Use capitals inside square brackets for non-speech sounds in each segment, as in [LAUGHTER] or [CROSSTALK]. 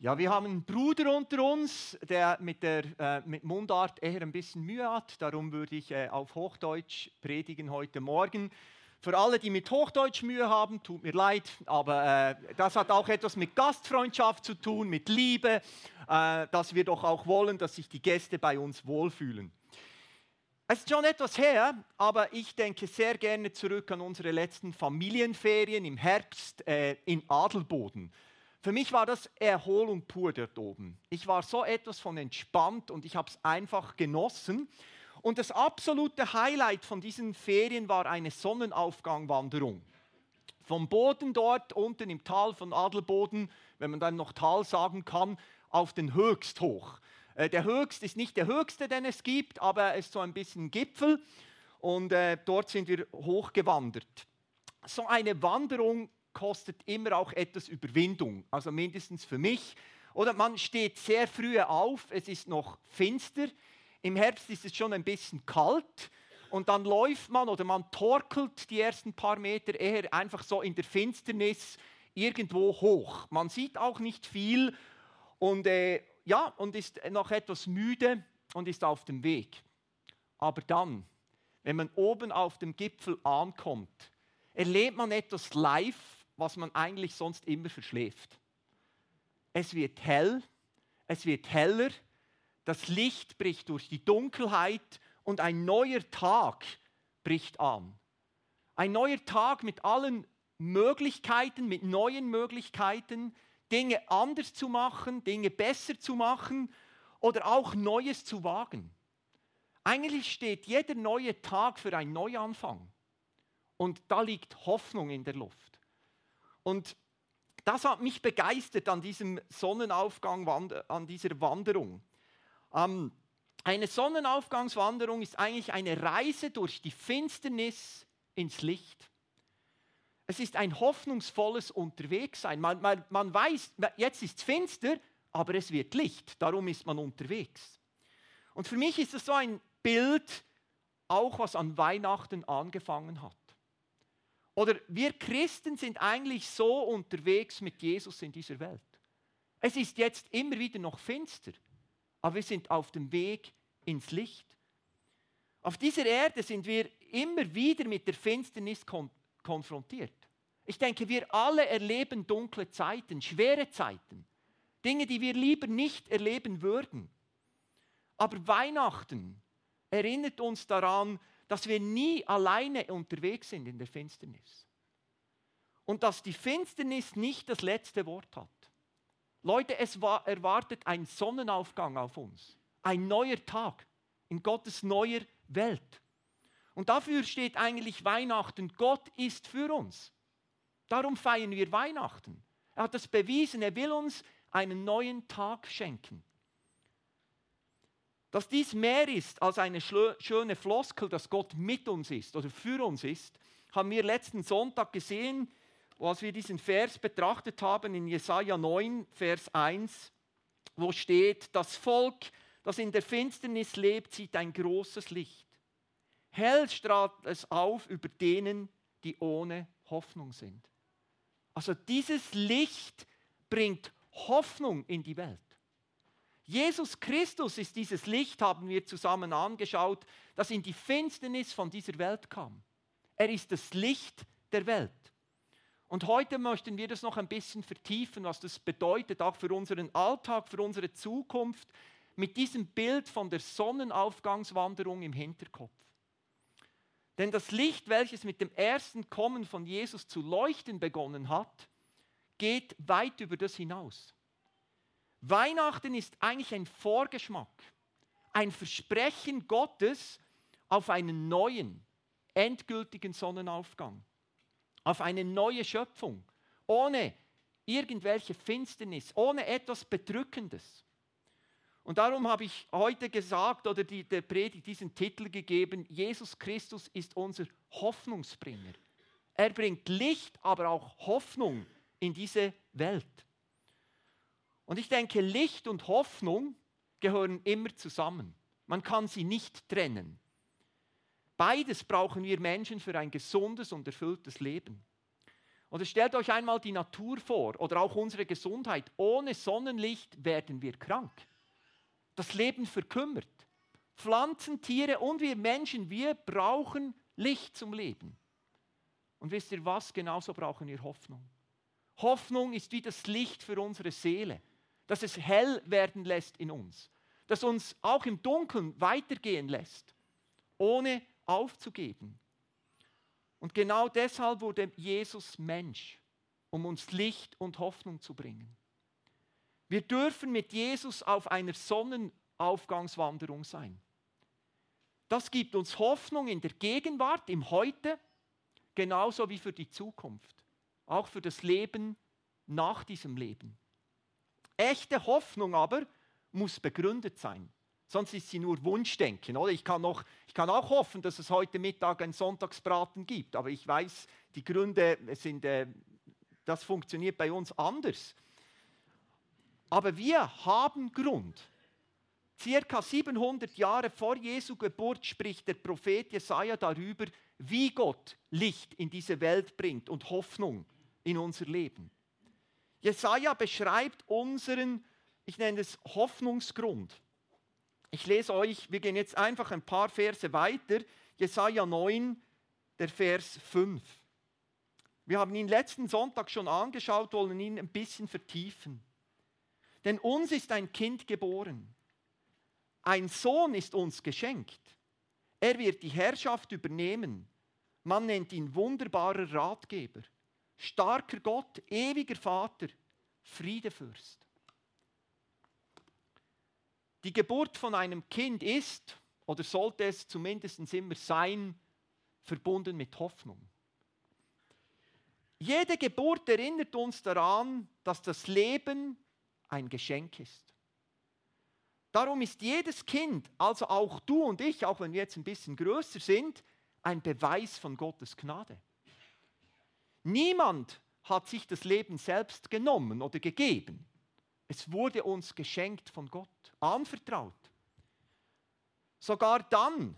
Ja, wir haben einen Bruder unter uns, der mit der äh, mit Mundart eher ein bisschen Mühe hat. Darum würde ich äh, auf Hochdeutsch predigen heute Morgen. Für alle, die mit Hochdeutsch Mühe haben, tut mir leid, aber äh, das hat auch etwas mit Gastfreundschaft zu tun, mit Liebe, äh, dass wir doch auch wollen, dass sich die Gäste bei uns wohlfühlen. Es ist schon etwas her, aber ich denke sehr gerne zurück an unsere letzten Familienferien im Herbst äh, in Adelboden. Für mich war das Erholung pur dort oben. Ich war so etwas von entspannt und ich habe es einfach genossen. Und das absolute Highlight von diesen Ferien war eine Sonnenaufgangwanderung. Vom Boden dort unten im Tal von Adelboden, wenn man dann noch Tal sagen kann, auf den Höchst hoch. Äh, der Höchst ist nicht der höchste, den es gibt, aber er ist so ein bisschen Gipfel und äh, dort sind wir hochgewandert. So eine Wanderung kostet immer auch etwas Überwindung, also mindestens für mich. Oder man steht sehr früh auf, es ist noch finster, im Herbst ist es schon ein bisschen kalt und dann läuft man oder man torkelt die ersten paar Meter eher einfach so in der Finsternis irgendwo hoch. Man sieht auch nicht viel und äh, ja, und ist noch etwas müde und ist auf dem Weg. Aber dann, wenn man oben auf dem Gipfel ankommt, erlebt man etwas live, was man eigentlich sonst immer verschläft. Es wird hell, es wird heller, das Licht bricht durch die Dunkelheit und ein neuer Tag bricht an. Ein neuer Tag mit allen Möglichkeiten, mit neuen Möglichkeiten, Dinge anders zu machen, Dinge besser zu machen oder auch Neues zu wagen. Eigentlich steht jeder neue Tag für einen Neuanfang. Und da liegt Hoffnung in der Luft. Und das hat mich begeistert an diesem Sonnenaufgang, an dieser Wanderung. Ähm, eine Sonnenaufgangswanderung ist eigentlich eine Reise durch die Finsternis ins Licht. Es ist ein hoffnungsvolles Unterwegssein. Man, man, man weiß, jetzt ist es finster, aber es wird Licht. Darum ist man unterwegs. Und für mich ist es so ein Bild, auch was an Weihnachten angefangen hat. Oder wir Christen sind eigentlich so unterwegs mit Jesus in dieser Welt. Es ist jetzt immer wieder noch finster, aber wir sind auf dem Weg ins Licht. Auf dieser Erde sind wir immer wieder mit der Finsternis kon konfrontiert. Ich denke, wir alle erleben dunkle Zeiten, schwere Zeiten, Dinge, die wir lieber nicht erleben würden. Aber Weihnachten erinnert uns daran, dass wir nie alleine unterwegs sind in der Finsternis. Und dass die Finsternis nicht das letzte Wort hat. Leute, es war, erwartet ein Sonnenaufgang auf uns. Ein neuer Tag in Gottes neuer Welt. Und dafür steht eigentlich Weihnachten. Gott ist für uns. Darum feiern wir Weihnachten. Er hat das bewiesen. Er will uns einen neuen Tag schenken. Dass dies mehr ist als eine schöne Floskel, dass Gott mit uns ist oder für uns ist, haben wir letzten Sonntag gesehen, als wir diesen Vers betrachtet haben in Jesaja 9, Vers 1, wo steht: Das Volk, das in der Finsternis lebt, sieht ein großes Licht. Hell strahlt es auf über denen, die ohne Hoffnung sind. Also dieses Licht bringt Hoffnung in die Welt. Jesus Christus ist dieses Licht, haben wir zusammen angeschaut, das in die Finsternis von dieser Welt kam. Er ist das Licht der Welt. Und heute möchten wir das noch ein bisschen vertiefen, was das bedeutet, auch für unseren Alltag, für unsere Zukunft, mit diesem Bild von der Sonnenaufgangswanderung im Hinterkopf. Denn das Licht, welches mit dem ersten Kommen von Jesus zu leuchten begonnen hat, geht weit über das hinaus. Weihnachten ist eigentlich ein Vorgeschmack, ein Versprechen Gottes auf einen neuen, endgültigen Sonnenaufgang, auf eine neue Schöpfung, ohne irgendwelche Finsternis, ohne etwas Bedrückendes. Und darum habe ich heute gesagt oder die, der Predigt diesen Titel gegeben, Jesus Christus ist unser Hoffnungsbringer. Er bringt Licht, aber auch Hoffnung in diese Welt. Und ich denke, Licht und Hoffnung gehören immer zusammen. Man kann sie nicht trennen. Beides brauchen wir Menschen für ein gesundes und erfülltes Leben. Oder stellt euch einmal die Natur vor oder auch unsere Gesundheit. Ohne Sonnenlicht werden wir krank. Das Leben verkümmert. Pflanzen, Tiere und wir Menschen, wir brauchen Licht zum Leben. Und wisst ihr was? Genauso brauchen wir Hoffnung. Hoffnung ist wie das Licht für unsere Seele, dass es hell werden lässt in uns, das uns auch im Dunkeln weitergehen lässt, ohne aufzugeben. Und genau deshalb wurde Jesus Mensch, um uns Licht und Hoffnung zu bringen. Wir dürfen mit Jesus auf einer Sonnenaufgangswanderung sein. Das gibt uns Hoffnung in der Gegenwart, im Heute, genauso wie für die Zukunft, auch für das Leben nach diesem Leben. Echte Hoffnung aber muss begründet sein. Sonst ist sie nur Wunschdenken. Oder? Ich, kann noch, ich kann auch hoffen, dass es heute Mittag ein Sonntagsbraten gibt, aber ich weiß, die Gründe sind, äh, das funktioniert bei uns anders. Aber wir haben Grund. Circa 700 Jahre vor Jesu Geburt spricht der Prophet Jesaja darüber, wie Gott Licht in diese Welt bringt und Hoffnung in unser Leben. Jesaja beschreibt unseren, ich nenne es Hoffnungsgrund. Ich lese euch, wir gehen jetzt einfach ein paar Verse weiter. Jesaja 9, der Vers 5. Wir haben ihn letzten Sonntag schon angeschaut, wollen ihn ein bisschen vertiefen. Denn uns ist ein Kind geboren. Ein Sohn ist uns geschenkt. Er wird die Herrschaft übernehmen. Man nennt ihn wunderbarer Ratgeber, starker Gott, ewiger Vater, Friedefürst. Die Geburt von einem Kind ist, oder sollte es zumindest immer sein, verbunden mit Hoffnung. Jede Geburt erinnert uns daran, dass das Leben ein Geschenk ist. Darum ist jedes Kind, also auch du und ich, auch wenn wir jetzt ein bisschen größer sind, ein Beweis von Gottes Gnade. Niemand hat sich das Leben selbst genommen oder gegeben. Es wurde uns geschenkt von Gott, anvertraut. Sogar dann,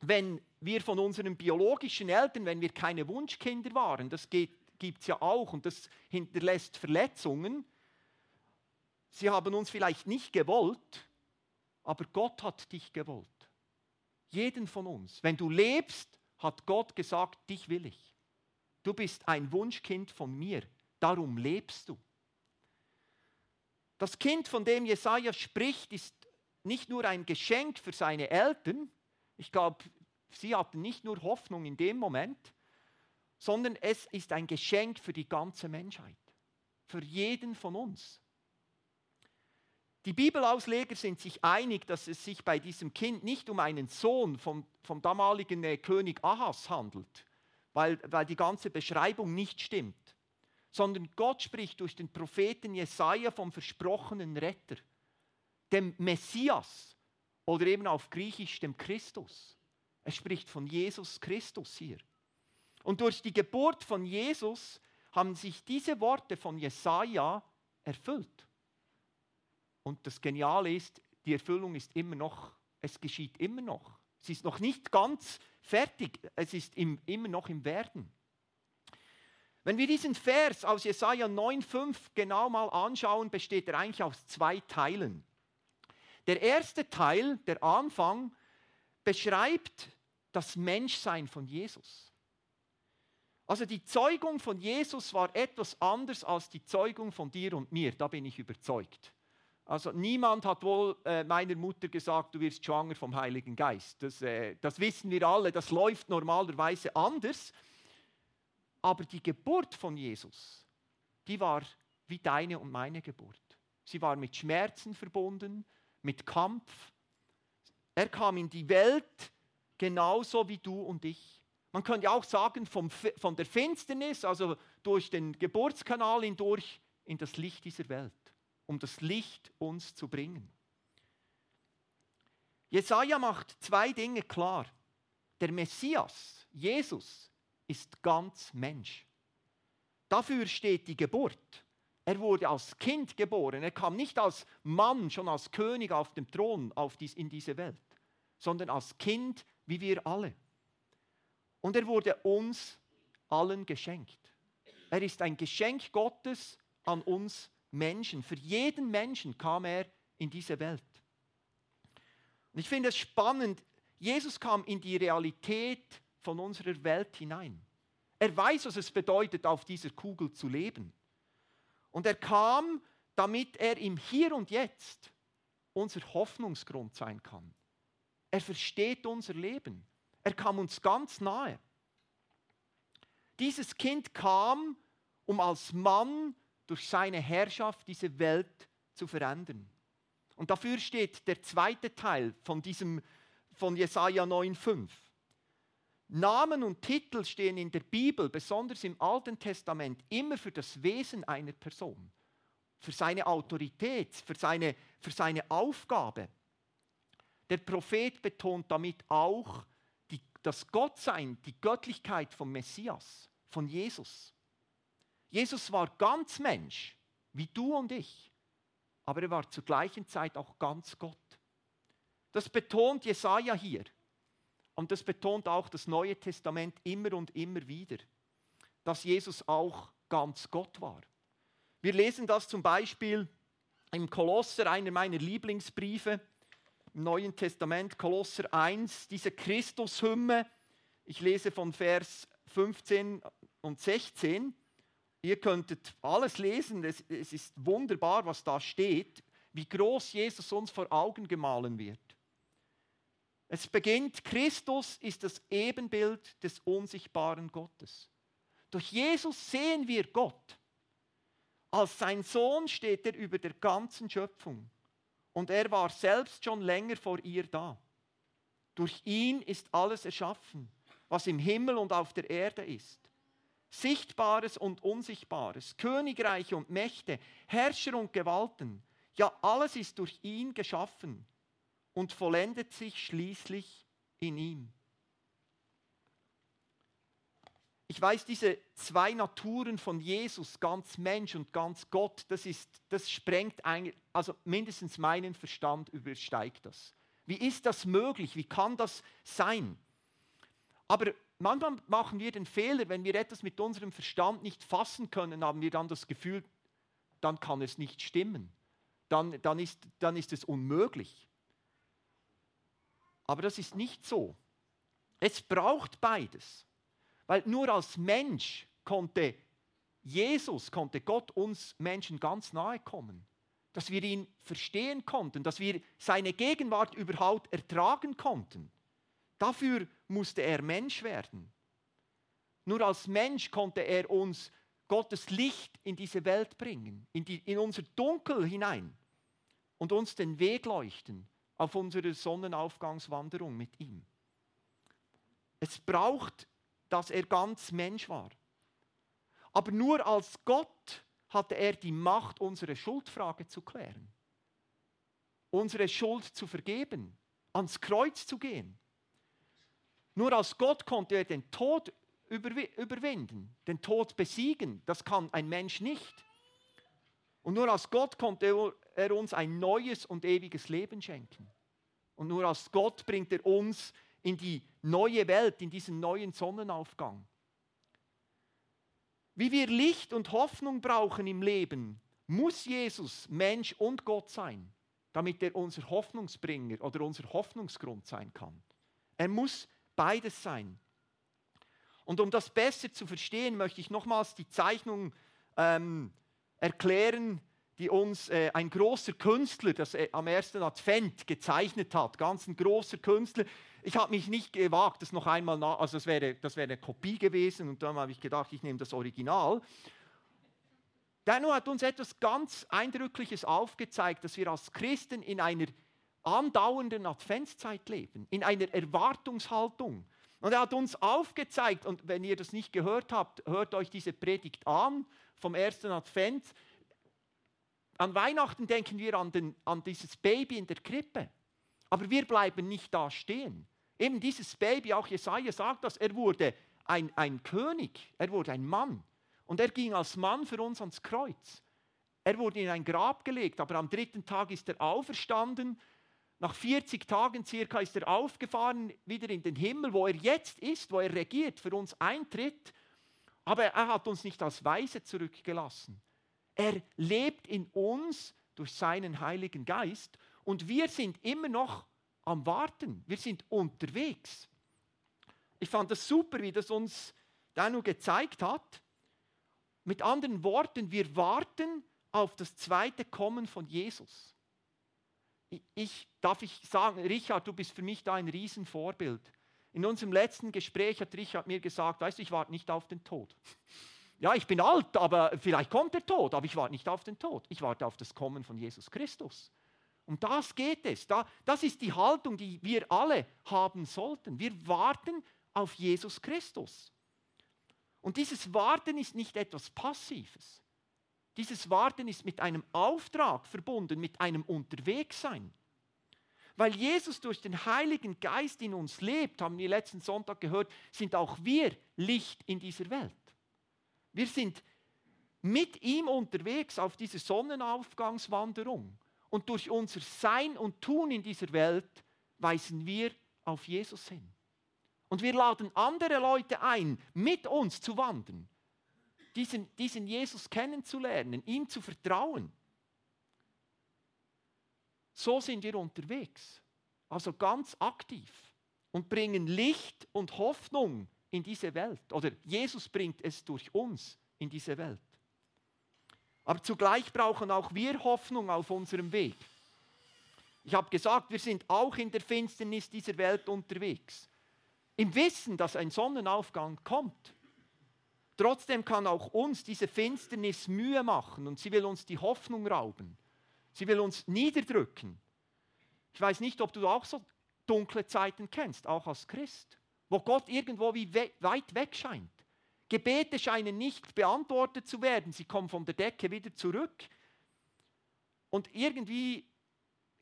wenn wir von unseren biologischen Eltern, wenn wir keine Wunschkinder waren, das gibt es ja auch und das hinterlässt Verletzungen. Sie haben uns vielleicht nicht gewollt, aber Gott hat dich gewollt. Jeden von uns. Wenn du lebst, hat Gott gesagt, dich will ich. Du bist ein Wunschkind von mir, darum lebst du. Das Kind, von dem Jesaja spricht, ist nicht nur ein Geschenk für seine Eltern. Ich glaube, sie hatten nicht nur Hoffnung in dem Moment, sondern es ist ein Geschenk für die ganze Menschheit, für jeden von uns. Die Bibelausleger sind sich einig, dass es sich bei diesem Kind nicht um einen Sohn vom, vom damaligen äh, König Ahas handelt, weil, weil die ganze Beschreibung nicht stimmt sondern Gott spricht durch den Propheten Jesaja vom versprochenen Retter, dem Messias oder eben auf Griechisch dem Christus. Er spricht von Jesus Christus hier. Und durch die Geburt von Jesus haben sich diese Worte von Jesaja erfüllt. Und das Geniale ist, die Erfüllung ist immer noch, es geschieht immer noch. Es ist noch nicht ganz fertig, es ist im, immer noch im Werden. Wenn wir diesen Vers aus Jesaja 9,5 genau mal anschauen, besteht er eigentlich aus zwei Teilen. Der erste Teil, der Anfang, beschreibt das Menschsein von Jesus. Also die Zeugung von Jesus war etwas anders als die Zeugung von dir und mir, da bin ich überzeugt. Also niemand hat wohl äh, meiner Mutter gesagt, du wirst schwanger vom Heiligen Geist. Das, äh, das wissen wir alle, das läuft normalerweise anders. Aber die Geburt von Jesus, die war wie deine und meine Geburt. Sie war mit Schmerzen verbunden, mit Kampf. Er kam in die Welt genauso wie du und ich. Man könnte auch sagen, vom, von der Finsternis, also durch den Geburtskanal hindurch, in das Licht dieser Welt, um das Licht uns zu bringen. Jesaja macht zwei Dinge klar. Der Messias, Jesus, ist ganz Mensch. Dafür steht die Geburt. Er wurde als Kind geboren. Er kam nicht als Mann, schon als König auf dem Thron auf dies, in diese Welt, sondern als Kind wie wir alle. Und er wurde uns allen geschenkt. Er ist ein Geschenk Gottes an uns Menschen. Für jeden Menschen kam er in diese Welt. Und ich finde es spannend, Jesus kam in die Realität von unserer Welt hinein. Er weiß, was es bedeutet, auf dieser Kugel zu leben. Und er kam, damit er im Hier und Jetzt unser Hoffnungsgrund sein kann. Er versteht unser Leben. Er kam uns ganz nahe. Dieses Kind kam, um als Mann durch seine Herrschaft diese Welt zu verändern. Und dafür steht der zweite Teil von diesem von Jesaja 9,5. Namen und Titel stehen in der Bibel, besonders im Alten Testament, immer für das Wesen einer Person, für seine Autorität, für seine, für seine Aufgabe. Der Prophet betont damit auch die, das Gottsein, die Göttlichkeit vom Messias, von Jesus. Jesus war ganz Mensch, wie du und ich, aber er war zur gleichen Zeit auch ganz Gott. Das betont Jesaja hier. Und das betont auch das Neue Testament immer und immer wieder, dass Jesus auch ganz Gott war. Wir lesen das zum Beispiel im Kolosser, einer meiner Lieblingsbriefe im Neuen Testament, Kolosser 1, diese Christushymne. Ich lese von Vers 15 und 16. Ihr könntet alles lesen, es, es ist wunderbar, was da steht, wie groß Jesus uns vor Augen gemahlen wird. Es beginnt, Christus ist das Ebenbild des unsichtbaren Gottes. Durch Jesus sehen wir Gott. Als sein Sohn steht er über der ganzen Schöpfung und er war selbst schon länger vor ihr da. Durch ihn ist alles erschaffen, was im Himmel und auf der Erde ist. Sichtbares und Unsichtbares, Königreiche und Mächte, Herrscher und Gewalten, ja alles ist durch ihn geschaffen und vollendet sich schließlich in ihm. Ich weiß, diese zwei Naturen von Jesus, ganz Mensch und ganz Gott, das, ist, das sprengt eigentlich, also mindestens meinen Verstand übersteigt das. Wie ist das möglich? Wie kann das sein? Aber manchmal machen wir den Fehler, wenn wir etwas mit unserem Verstand nicht fassen können, haben wir dann das Gefühl, dann kann es nicht stimmen. Dann, dann, ist, dann ist es unmöglich. Aber das ist nicht so. Es braucht beides. Weil nur als Mensch konnte Jesus, konnte Gott uns Menschen ganz nahe kommen. Dass wir ihn verstehen konnten, dass wir seine Gegenwart überhaupt ertragen konnten. Dafür musste er Mensch werden. Nur als Mensch konnte er uns Gottes Licht in diese Welt bringen, in, die, in unser Dunkel hinein und uns den Weg leuchten auf unsere Sonnenaufgangswanderung mit ihm. Es braucht, dass er ganz Mensch war. Aber nur als Gott hatte er die Macht, unsere Schuldfrage zu klären, unsere Schuld zu vergeben, ans Kreuz zu gehen. Nur als Gott konnte er den Tod überwinden, den Tod besiegen. Das kann ein Mensch nicht. Und nur als Gott konnte er uns ein neues und ewiges Leben schenken. Und nur als Gott bringt er uns in die neue Welt, in diesen neuen Sonnenaufgang. Wie wir Licht und Hoffnung brauchen im Leben, muss Jesus Mensch und Gott sein, damit er unser Hoffnungsbringer oder unser Hoffnungsgrund sein kann. Er muss beides sein. Und um das besser zu verstehen, möchte ich nochmals die Zeichnung ähm, erklären, die uns äh, ein großer Künstler, das äh, am ersten Advent gezeichnet hat, ganz ein großer Künstler. Ich habe mich nicht gewagt, das noch einmal nach, also das wäre, das wäre eine Kopie gewesen und dann habe ich gedacht, ich nehme das Original. Dennoch hat uns etwas ganz Eindrückliches aufgezeigt, dass wir als Christen in einer andauernden Adventszeit leben, in einer Erwartungshaltung. Und er hat uns aufgezeigt, und wenn ihr das nicht gehört habt, hört euch diese Predigt an vom ersten Advent. An Weihnachten denken wir an, den, an dieses Baby in der Krippe. Aber wir bleiben nicht da stehen. Eben dieses Baby, auch Jesaja sagt das, er wurde ein, ein König, er wurde ein Mann. Und er ging als Mann für uns ans Kreuz. Er wurde in ein Grab gelegt, aber am dritten Tag ist er auferstanden nach 40 Tagen circa ist er aufgefahren wieder in den Himmel, wo er jetzt ist, wo er regiert, für uns eintritt. Aber er hat uns nicht als Weise zurückgelassen. Er lebt in uns durch seinen Heiligen Geist und wir sind immer noch am Warten. Wir sind unterwegs. Ich fand das super, wie das uns Danu gezeigt hat. Mit anderen Worten, wir warten auf das zweite Kommen von Jesus. Ich, darf ich sagen, Richard, du bist für mich da ein Riesenvorbild. In unserem letzten Gespräch hat Richard mir gesagt, weißt du, ich warte nicht auf den Tod. [LAUGHS] Ja, ich bin alt, aber vielleicht kommt der Tod, aber ich warte nicht auf den Tod. Ich warte auf das Kommen von Jesus Christus. Um das geht es. Da, das ist die Haltung, die wir alle haben sollten. Wir warten auf Jesus Christus. Und dieses Warten ist nicht etwas Passives. Dieses Warten ist mit einem Auftrag verbunden, mit einem Unterwegssein. Weil Jesus durch den Heiligen Geist in uns lebt, haben wir letzten Sonntag gehört, sind auch wir Licht in dieser Welt. Wir sind mit ihm unterwegs auf dieser Sonnenaufgangswanderung. Und durch unser Sein und Tun in dieser Welt weisen wir auf Jesus hin. Und wir laden andere Leute ein, mit uns zu wandern diesen, diesen Jesus kennenzulernen, ihm zu vertrauen. So sind wir unterwegs, also ganz aktiv und bringen Licht und Hoffnung in diese Welt. Oder Jesus bringt es durch uns in diese Welt. Aber zugleich brauchen auch wir Hoffnung auf unserem Weg. Ich habe gesagt, wir sind auch in der Finsternis dieser Welt unterwegs. Im Wissen, dass ein Sonnenaufgang kommt. Trotzdem kann auch uns diese Finsternis Mühe machen und sie will uns die Hoffnung rauben. Sie will uns niederdrücken. Ich weiß nicht, ob du auch so dunkle Zeiten kennst, auch als Christ, wo Gott irgendwo wie we weit weg scheint. Gebete scheinen nicht beantwortet zu werden, sie kommen von der Decke wieder zurück. Und irgendwie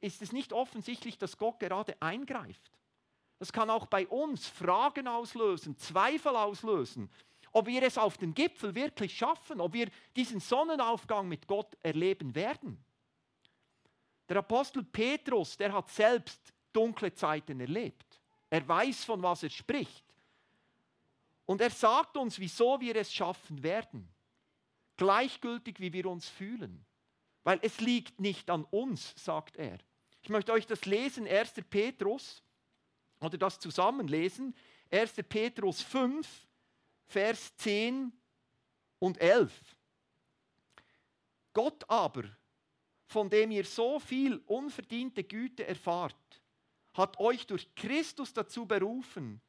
ist es nicht offensichtlich, dass Gott gerade eingreift. Das kann auch bei uns Fragen auslösen, Zweifel auslösen ob wir es auf den Gipfel wirklich schaffen, ob wir diesen Sonnenaufgang mit Gott erleben werden. Der Apostel Petrus, der hat selbst dunkle Zeiten erlebt. Er weiß, von was er spricht. Und er sagt uns, wieso wir es schaffen werden. Gleichgültig, wie wir uns fühlen. Weil es liegt nicht an uns, sagt er. Ich möchte euch das lesen, 1. Petrus, oder das zusammenlesen. 1. Petrus 5, Vers 10 und 11. Gott aber, von dem ihr so viel unverdiente Güte erfahrt, hat euch durch Christus dazu berufen,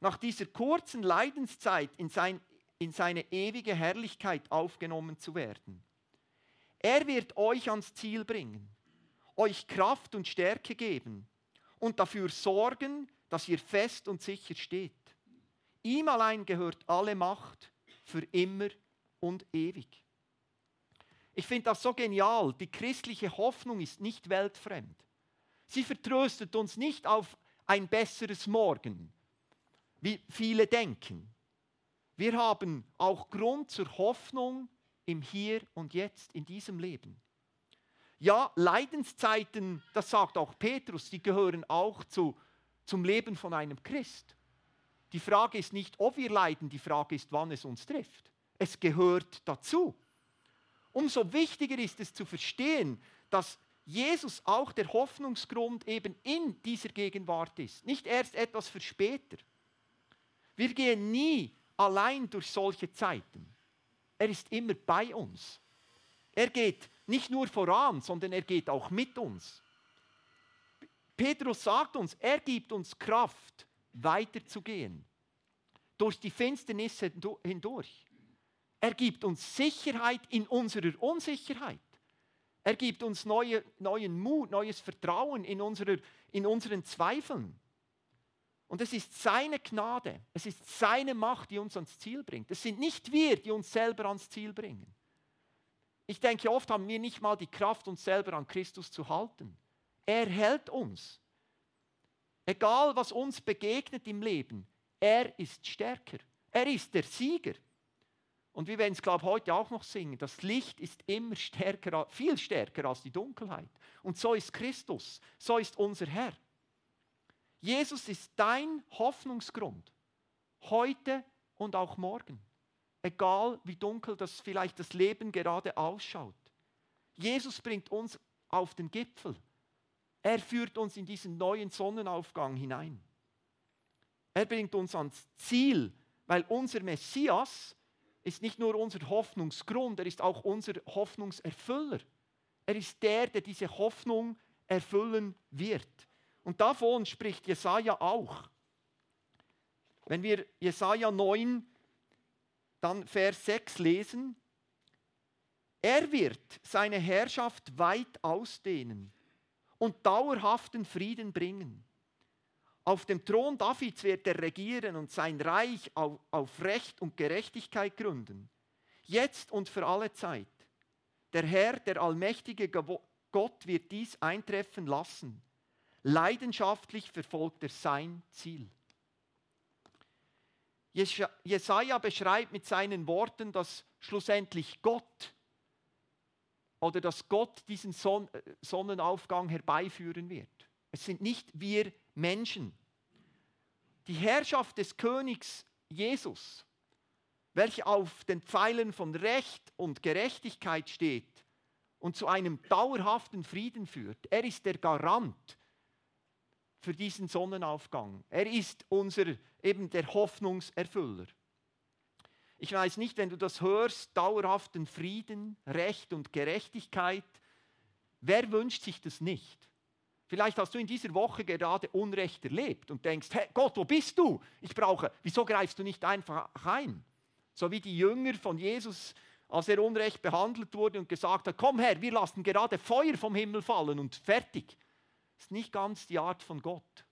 nach dieser kurzen Leidenszeit in, sein, in seine ewige Herrlichkeit aufgenommen zu werden. Er wird euch ans Ziel bringen, euch Kraft und Stärke geben und dafür sorgen, dass ihr fest und sicher steht. Ihm allein gehört alle Macht für immer und ewig. Ich finde das so genial. Die christliche Hoffnung ist nicht weltfremd. Sie vertröstet uns nicht auf ein besseres Morgen, wie viele denken. Wir haben auch Grund zur Hoffnung im Hier und Jetzt, in diesem Leben. Ja, Leidenszeiten, das sagt auch Petrus, die gehören auch zu, zum Leben von einem Christ. Die Frage ist nicht, ob wir leiden, die Frage ist, wann es uns trifft. Es gehört dazu. Umso wichtiger ist es zu verstehen, dass Jesus auch der Hoffnungsgrund eben in dieser Gegenwart ist, nicht erst etwas für später. Wir gehen nie allein durch solche Zeiten. Er ist immer bei uns. Er geht nicht nur voran, sondern er geht auch mit uns. Petrus sagt uns, er gibt uns Kraft, weiterzugehen. Durch die Finsternis hindurch. Er gibt uns Sicherheit in unserer Unsicherheit. Er gibt uns neue, neuen Mut, neues Vertrauen in, unserer, in unseren Zweifeln. Und es ist seine Gnade, es ist seine Macht, die uns ans Ziel bringt. Es sind nicht wir, die uns selber ans Ziel bringen. Ich denke, oft haben wir nicht mal die Kraft, uns selber an Christus zu halten. Er hält uns. Egal, was uns begegnet im Leben, er ist stärker. Er ist der Sieger. Und wir werden es, glaube ich, heute auch noch singen. Das Licht ist immer stärker, viel stärker als die Dunkelheit. Und so ist Christus. So ist unser Herr. Jesus ist dein Hoffnungsgrund. Heute und auch morgen. egal wie dunkel das vielleicht das Leben gerade ausschaut. Jesus bringt uns auf den Gipfel. Er führt uns in diesen neuen Sonnenaufgang hinein. Er bringt uns ans Ziel, weil unser Messias ist nicht nur unser Hoffnungsgrund, er ist auch unser Hoffnungserfüller. Er ist der, der diese Hoffnung erfüllen wird. Und davon spricht Jesaja auch. Wenn wir Jesaja 9, dann Vers 6 lesen, er wird seine Herrschaft weit ausdehnen und dauerhaften Frieden bringen. Auf dem Thron Davids wird er regieren und sein Reich auf, auf Recht und Gerechtigkeit gründen, jetzt und für alle Zeit. Der Herr, der allmächtige Gott, wird dies eintreffen lassen. Leidenschaftlich verfolgt er sein Ziel. Jesaja beschreibt mit seinen Worten, dass schlussendlich Gott oder dass Gott diesen Son äh, Sonnenaufgang herbeiführen wird. Es sind nicht wir Menschen. Die Herrschaft des Königs Jesus, welche auf den Pfeilen von Recht und Gerechtigkeit steht und zu einem dauerhaften Frieden führt, er ist der Garant für diesen Sonnenaufgang. Er ist unser eben der Hoffnungserfüller. Ich weiß nicht, wenn du das hörst, dauerhaften Frieden, Recht und Gerechtigkeit, wer wünscht sich das nicht? Vielleicht hast du in dieser Woche gerade Unrecht erlebt und denkst, hey Gott, wo bist du? Ich brauche, wieso greifst du nicht einfach ein? So wie die Jünger von Jesus, als er Unrecht behandelt wurde und gesagt hat, komm her, wir lassen gerade Feuer vom Himmel fallen und fertig. Das ist nicht ganz die Art von Gott.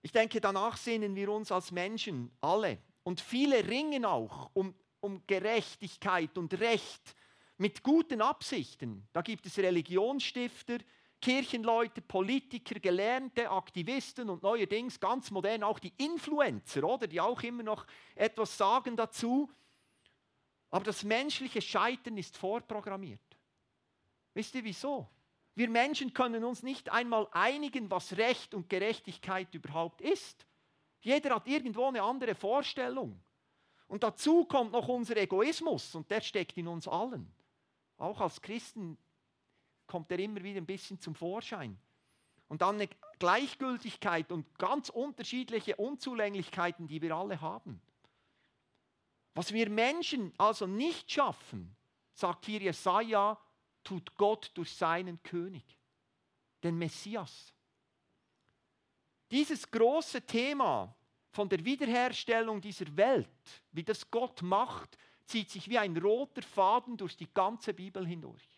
Ich denke, danach sehnen wir uns als Menschen alle. Und viele ringen auch um, um Gerechtigkeit und Recht mit guten Absichten. Da gibt es Religionsstifter, Kirchenleute, Politiker, Gelernte, Aktivisten und neuerdings ganz modern auch die Influencer, oder? Die auch immer noch etwas sagen dazu. Aber das menschliche Scheitern ist vorprogrammiert. Wisst ihr wieso? Wir Menschen können uns nicht einmal einigen, was Recht und Gerechtigkeit überhaupt ist. Jeder hat irgendwo eine andere Vorstellung. Und dazu kommt noch unser Egoismus und der steckt in uns allen. Auch als Christen kommt er immer wieder ein bisschen zum Vorschein. Und dann eine Gleichgültigkeit und ganz unterschiedliche Unzulänglichkeiten, die wir alle haben. Was wir Menschen also nicht schaffen, sagt hier Jesaja, tut Gott durch seinen König, den Messias. Dieses große Thema von der Wiederherstellung dieser Welt, wie das Gott macht, zieht sich wie ein roter Faden durch die ganze Bibel hindurch.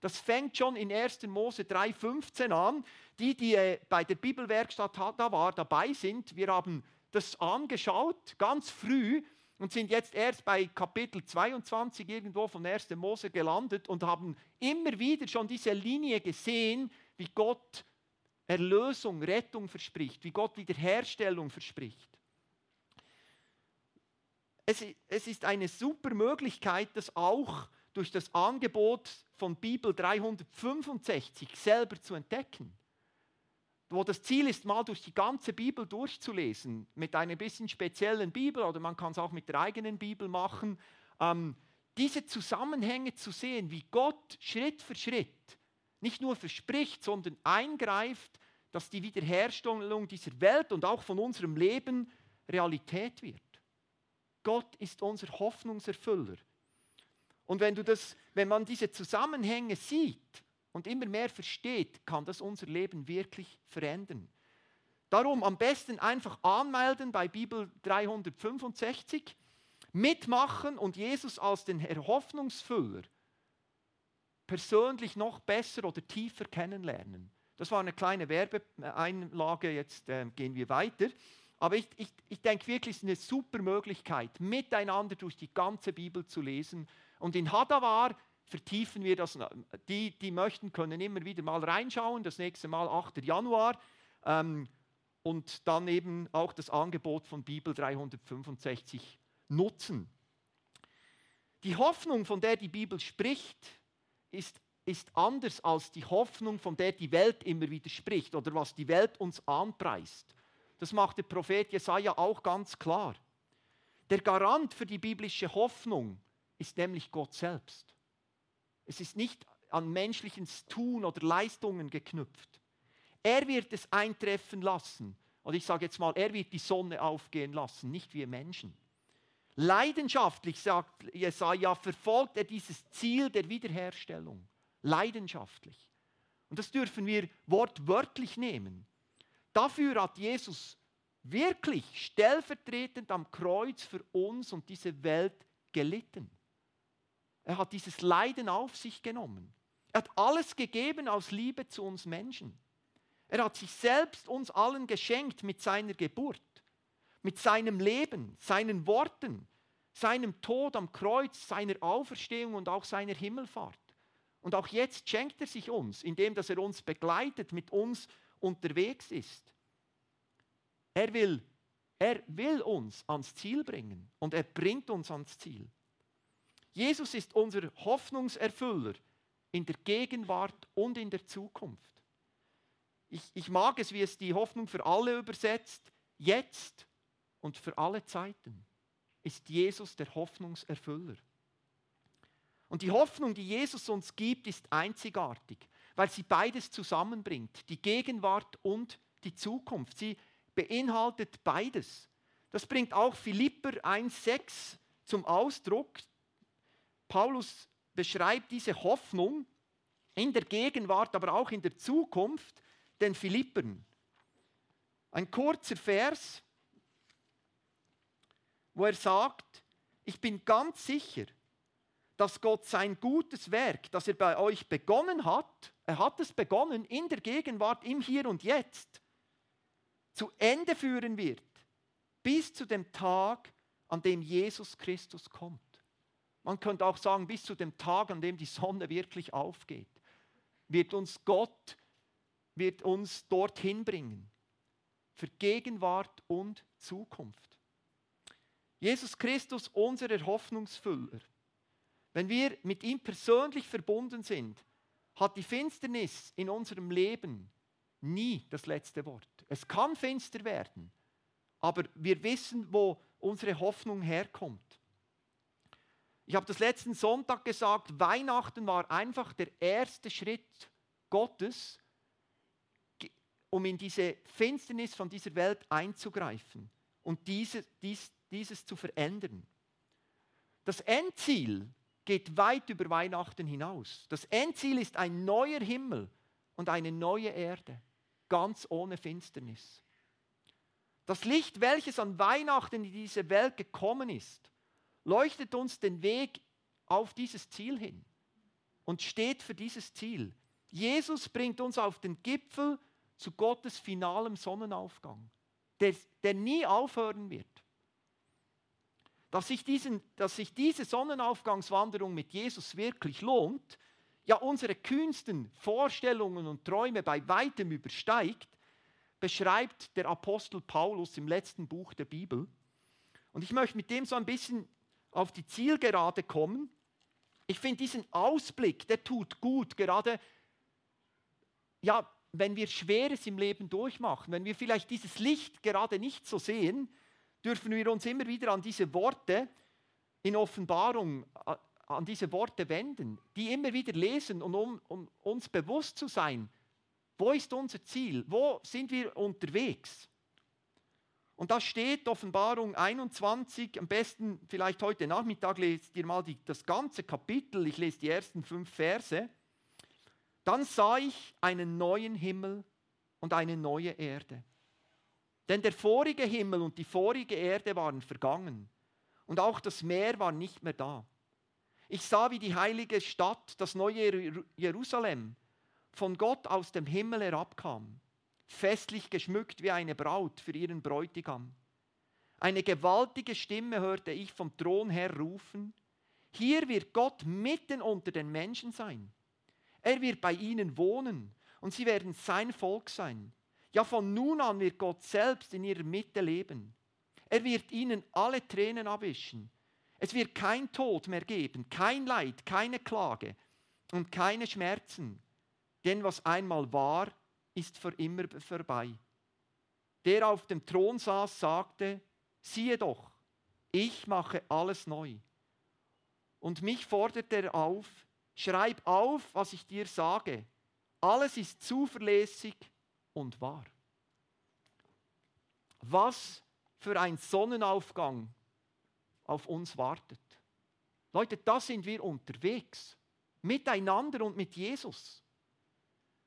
Das fängt schon in 1. Mose 3,15 an. Die, die äh, bei der Bibelwerkstatt da war, dabei sind, wir haben das angeschaut, ganz früh, und sind jetzt erst bei Kapitel 22 irgendwo von 1. Mose gelandet und haben immer wieder schon diese Linie gesehen, wie Gott Erlösung, Rettung verspricht, wie Gott Wiederherstellung verspricht. Es, ist eine super Möglichkeit, das auch durch das Angebot von Bibel 365 selber zu entdecken wo das Ziel ist, mal durch die ganze Bibel durchzulesen, mit einer bisschen speziellen Bibel oder man kann es auch mit der eigenen Bibel machen, ähm, diese Zusammenhänge zu sehen, wie Gott Schritt für Schritt nicht nur verspricht, sondern eingreift, dass die Wiederherstellung dieser Welt und auch von unserem Leben Realität wird. Gott ist unser Hoffnungserfüller. Und wenn, du das, wenn man diese Zusammenhänge sieht, und immer mehr versteht, kann das unser Leben wirklich verändern. Darum am besten einfach anmelden bei Bibel 365, mitmachen und Jesus als den Hoffnungsfüller persönlich noch besser oder tiefer kennenlernen. Das war eine kleine Werbeeinlage, jetzt äh, gehen wir weiter. Aber ich, ich, ich denke wirklich, es ist eine super Möglichkeit, miteinander durch die ganze Bibel zu lesen. Und in Hadawar vertiefen wir das. Die, die möchten, können immer wieder mal reinschauen. Das nächste Mal 8. Januar. Ähm, und dann eben auch das Angebot von Bibel 365 nutzen. Die Hoffnung, von der die Bibel spricht, ist, ist anders als die Hoffnung, von der die Welt immer wieder spricht oder was die Welt uns anpreist. Das macht der Prophet Jesaja auch ganz klar. Der Garant für die biblische Hoffnung ist nämlich Gott selbst. Es ist nicht an menschlichen Tun oder Leistungen geknüpft. Er wird es eintreffen lassen. Und ich sage jetzt mal, er wird die Sonne aufgehen lassen, nicht wir Menschen. Leidenschaftlich, sagt Jesaja, verfolgt er dieses Ziel der Wiederherstellung. Leidenschaftlich. Und das dürfen wir wortwörtlich nehmen. Dafür hat Jesus wirklich stellvertretend am Kreuz für uns und diese Welt gelitten. Er hat dieses Leiden auf sich genommen. Er hat alles gegeben aus Liebe zu uns Menschen. Er hat sich selbst uns allen geschenkt mit seiner Geburt, mit seinem Leben, seinen Worten, seinem Tod am Kreuz, seiner Auferstehung und auch seiner Himmelfahrt. Und auch jetzt schenkt er sich uns, indem dass er uns begleitet, mit uns unterwegs ist. Er will, er will uns ans Ziel bringen und er bringt uns ans Ziel. Jesus ist unser Hoffnungserfüller in der Gegenwart und in der Zukunft. Ich, ich mag es, wie es die Hoffnung für alle übersetzt. Jetzt und für alle Zeiten ist Jesus der Hoffnungserfüller. Und die Hoffnung, die Jesus uns gibt, ist einzigartig, weil sie beides zusammenbringt, die Gegenwart und die Zukunft. Sie beinhaltet beides. Das bringt auch Philipper 1.6 zum Ausdruck. Paulus beschreibt diese Hoffnung in der Gegenwart, aber auch in der Zukunft den Philippern. Ein kurzer Vers, wo er sagt, ich bin ganz sicher, dass Gott sein gutes Werk, das er bei euch begonnen hat, er hat es begonnen in der Gegenwart, im Hier und Jetzt, zu Ende führen wird, bis zu dem Tag, an dem Jesus Christus kommt. Man könnte auch sagen, bis zu dem Tag, an dem die Sonne wirklich aufgeht, wird uns Gott, wird uns dorthin bringen. Für Gegenwart und Zukunft. Jesus Christus, unser Hoffnungsfüller, wenn wir mit ihm persönlich verbunden sind, hat die Finsternis in unserem Leben nie das letzte Wort. Es kann finster werden, aber wir wissen, wo unsere Hoffnung herkommt. Ich habe das letzten Sonntag gesagt, Weihnachten war einfach der erste Schritt Gottes, um in diese Finsternis von dieser Welt einzugreifen und diese, dies, dieses zu verändern. Das Endziel geht weit über Weihnachten hinaus. Das Endziel ist ein neuer Himmel und eine neue Erde, ganz ohne Finsternis. Das Licht, welches an Weihnachten in diese Welt gekommen ist, leuchtet uns den Weg auf dieses Ziel hin und steht für dieses Ziel. Jesus bringt uns auf den Gipfel zu Gottes finalem Sonnenaufgang, der, der nie aufhören wird dass sich, diesen, dass sich diese Sonnenaufgangswanderung mit Jesus wirklich lohnt, ja unsere kühnsten Vorstellungen und Träume bei weitem übersteigt, beschreibt der Apostel Paulus im letzten Buch der Bibel. Und ich möchte mit dem so ein bisschen auf die Zielgerade kommen. Ich finde diesen Ausblick, der tut gut, gerade ja, wenn wir Schweres im Leben durchmachen, wenn wir vielleicht dieses Licht gerade nicht so sehen, dürfen wir uns immer wieder an diese Worte in Offenbarung, an diese Worte wenden, die immer wieder lesen und um, um uns bewusst zu sein, wo ist unser Ziel, wo sind wir unterwegs. Und da steht Offenbarung 21, am besten vielleicht heute Nachmittag lest ihr mal die, das ganze Kapitel, ich lese die ersten fünf Verse. Dann sah ich einen neuen Himmel und eine neue Erde denn der vorige Himmel und die vorige Erde waren vergangen und auch das Meer war nicht mehr da. Ich sah, wie die heilige Stadt, das neue Jerusalem, von Gott aus dem Himmel herabkam, festlich geschmückt wie eine Braut für ihren Bräutigam. Eine gewaltige Stimme hörte ich vom Thron her rufen, hier wird Gott mitten unter den Menschen sein. Er wird bei ihnen wohnen und sie werden sein Volk sein. Ja, von nun an wird Gott selbst in ihrer Mitte leben. Er wird ihnen alle Tränen abwischen. Es wird kein Tod mehr geben, kein Leid, keine Klage und keine Schmerzen. Denn was einmal war, ist für immer vorbei. Der auf dem Thron saß, sagte, siehe doch, ich mache alles neu. Und mich fordert er auf, schreib auf, was ich dir sage. Alles ist zuverlässig und wahr. Was für ein Sonnenaufgang auf uns wartet. Leute, da sind wir unterwegs, miteinander und mit Jesus.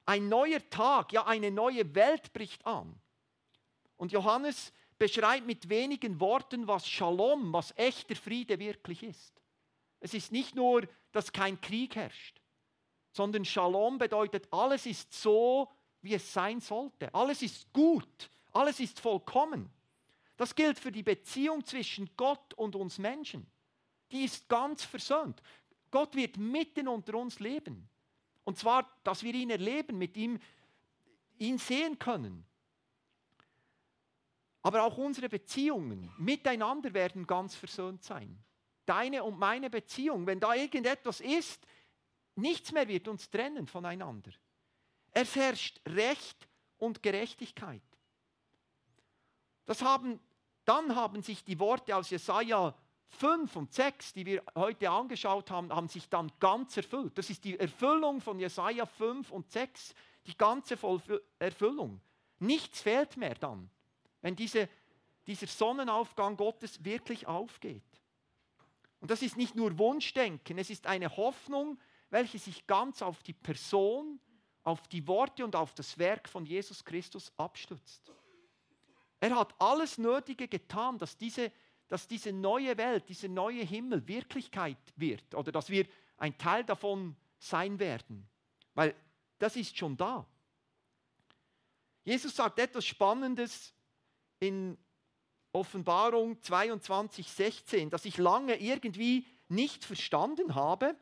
Ein neuer Tag, ja eine neue Welt bricht an. Und Johannes beschreibt mit wenigen Worten, was Shalom, was echter Friede wirklich ist. Es ist nicht nur, dass kein Krieg herrscht, sondern Shalom bedeutet, alles ist so, wie es sein sollte. Alles ist gut, alles ist vollkommen. Das gilt für die Beziehung zwischen Gott und uns Menschen. Die ist ganz versöhnt. Gott wird mitten unter uns leben. Und zwar, dass wir ihn erleben, mit ihm ihn sehen können. Aber auch unsere Beziehungen miteinander werden ganz versöhnt sein. Deine und meine Beziehung, wenn da irgendetwas ist, nichts mehr wird uns trennen voneinander. Es herrscht Recht und Gerechtigkeit. Das haben dann haben sich die Worte aus Jesaja 5 und 6, die wir heute angeschaut haben, haben sich dann ganz erfüllt. Das ist die Erfüllung von Jesaja 5 und 6, die ganze Erfüllung. Nichts fehlt mehr dann, wenn diese, dieser Sonnenaufgang Gottes wirklich aufgeht. Und das ist nicht nur Wunschdenken, es ist eine Hoffnung, welche sich ganz auf die Person, auf die Worte und auf das Werk von Jesus Christus abstützt. Er hat alles Nötige getan, dass diese, dass diese neue Welt, dieser neue Himmel Wirklichkeit wird oder dass wir ein Teil davon sein werden. Weil das ist schon da. Jesus sagt etwas Spannendes in Offenbarung 22, 16, das ich lange irgendwie nicht verstanden habe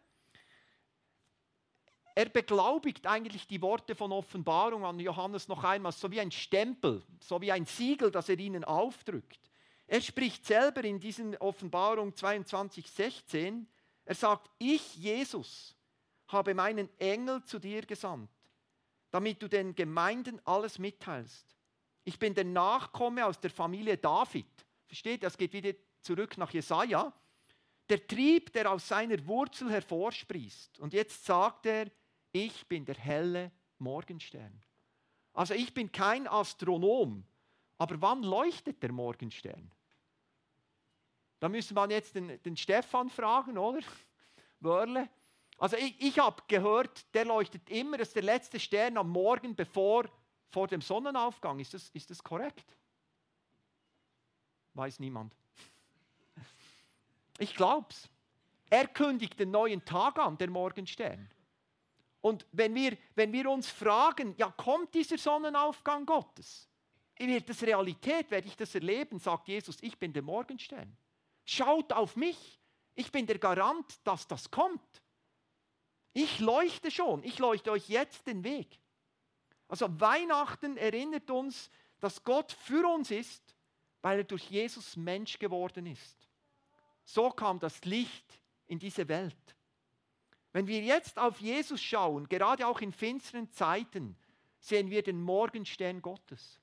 er beglaubigt eigentlich die Worte von Offenbarung an Johannes noch einmal, so wie ein Stempel, so wie ein Siegel, das er ihnen aufdrückt. Er spricht selber in diesen Offenbarung 22, 16, er sagt, ich, Jesus, habe meinen Engel zu dir gesandt, damit du den Gemeinden alles mitteilst. Ich bin der Nachkomme aus der Familie David. Versteht, das geht wieder zurück nach Jesaja. Der Trieb, der aus seiner Wurzel hervorsprießt. Und jetzt sagt er, ich bin der helle Morgenstern. Also ich bin kein Astronom, aber wann leuchtet der Morgenstern? Da müsste man jetzt den, den Stefan fragen, oder? [LAUGHS] Wörle. Also ich, ich habe gehört, der leuchtet immer, das ist der letzte Stern am Morgen bevor vor dem Sonnenaufgang. Ist das, ist das korrekt? Weiß niemand. [LAUGHS] Ich glaube es. Er kündigt den neuen Tag an, der Morgenstern. Und wenn wir, wenn wir uns fragen, ja, kommt dieser Sonnenaufgang Gottes? Wird das Realität? Werde ich das erleben? Sagt Jesus, ich bin der Morgenstern. Schaut auf mich. Ich bin der Garant, dass das kommt. Ich leuchte schon. Ich leuchte euch jetzt den Weg. Also Weihnachten erinnert uns, dass Gott für uns ist, weil er durch Jesus Mensch geworden ist. So kam das Licht in diese Welt. Wenn wir jetzt auf Jesus schauen, gerade auch in finsteren Zeiten, sehen wir den Morgenstern Gottes,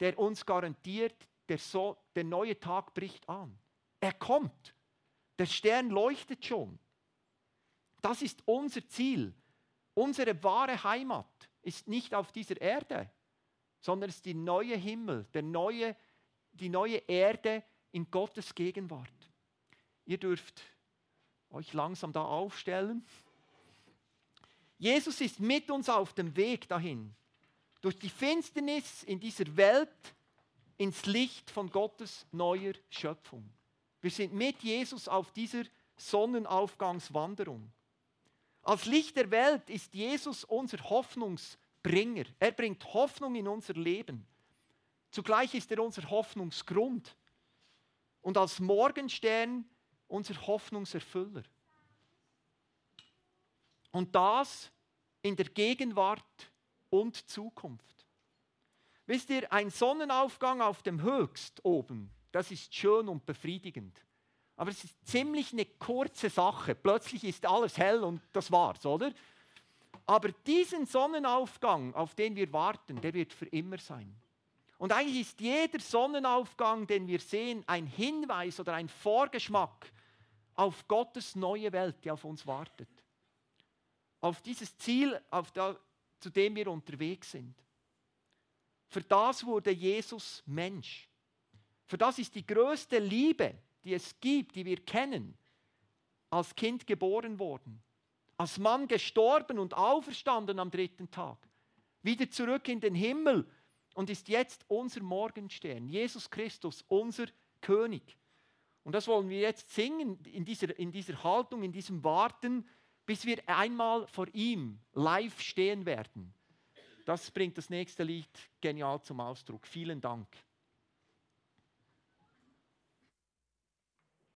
der uns garantiert, der, so, der neue Tag bricht an. Er kommt. Der Stern leuchtet schon. Das ist unser Ziel. Unsere wahre Heimat ist nicht auf dieser Erde, sondern es ist die neue Himmel, der neue, die neue Erde in Gottes Gegenwart. Ihr dürft euch langsam da aufstellen. Jesus ist mit uns auf dem Weg dahin, durch die Finsternis in dieser Welt ins Licht von Gottes neuer Schöpfung. Wir sind mit Jesus auf dieser Sonnenaufgangswanderung. Als Licht der Welt ist Jesus unser Hoffnungsbringer. Er bringt Hoffnung in unser Leben. Zugleich ist er unser Hoffnungsgrund. Und als Morgenstern unser Hoffnungserfüller. Und das in der Gegenwart und Zukunft. Wisst ihr, ein Sonnenaufgang auf dem Höchst oben, das ist schön und befriedigend. Aber es ist ziemlich eine kurze Sache. Plötzlich ist alles hell und das war's, oder? Aber diesen Sonnenaufgang, auf den wir warten, der wird für immer sein. Und eigentlich ist jeder Sonnenaufgang, den wir sehen, ein Hinweis oder ein Vorgeschmack auf Gottes neue Welt, die auf uns wartet. Auf dieses Ziel, auf der, zu dem wir unterwegs sind. Für das wurde Jesus Mensch. Für das ist die größte Liebe, die es gibt, die wir kennen, als Kind geboren worden, als Mann gestorben und auferstanden am dritten Tag, wieder zurück in den Himmel und ist jetzt unser Morgenstern, Jesus Christus, unser König. Und das wollen wir jetzt singen in dieser, in dieser Haltung, in diesem Warten, bis wir einmal vor ihm live stehen werden. Das bringt das nächste Lied genial zum Ausdruck. Vielen Dank.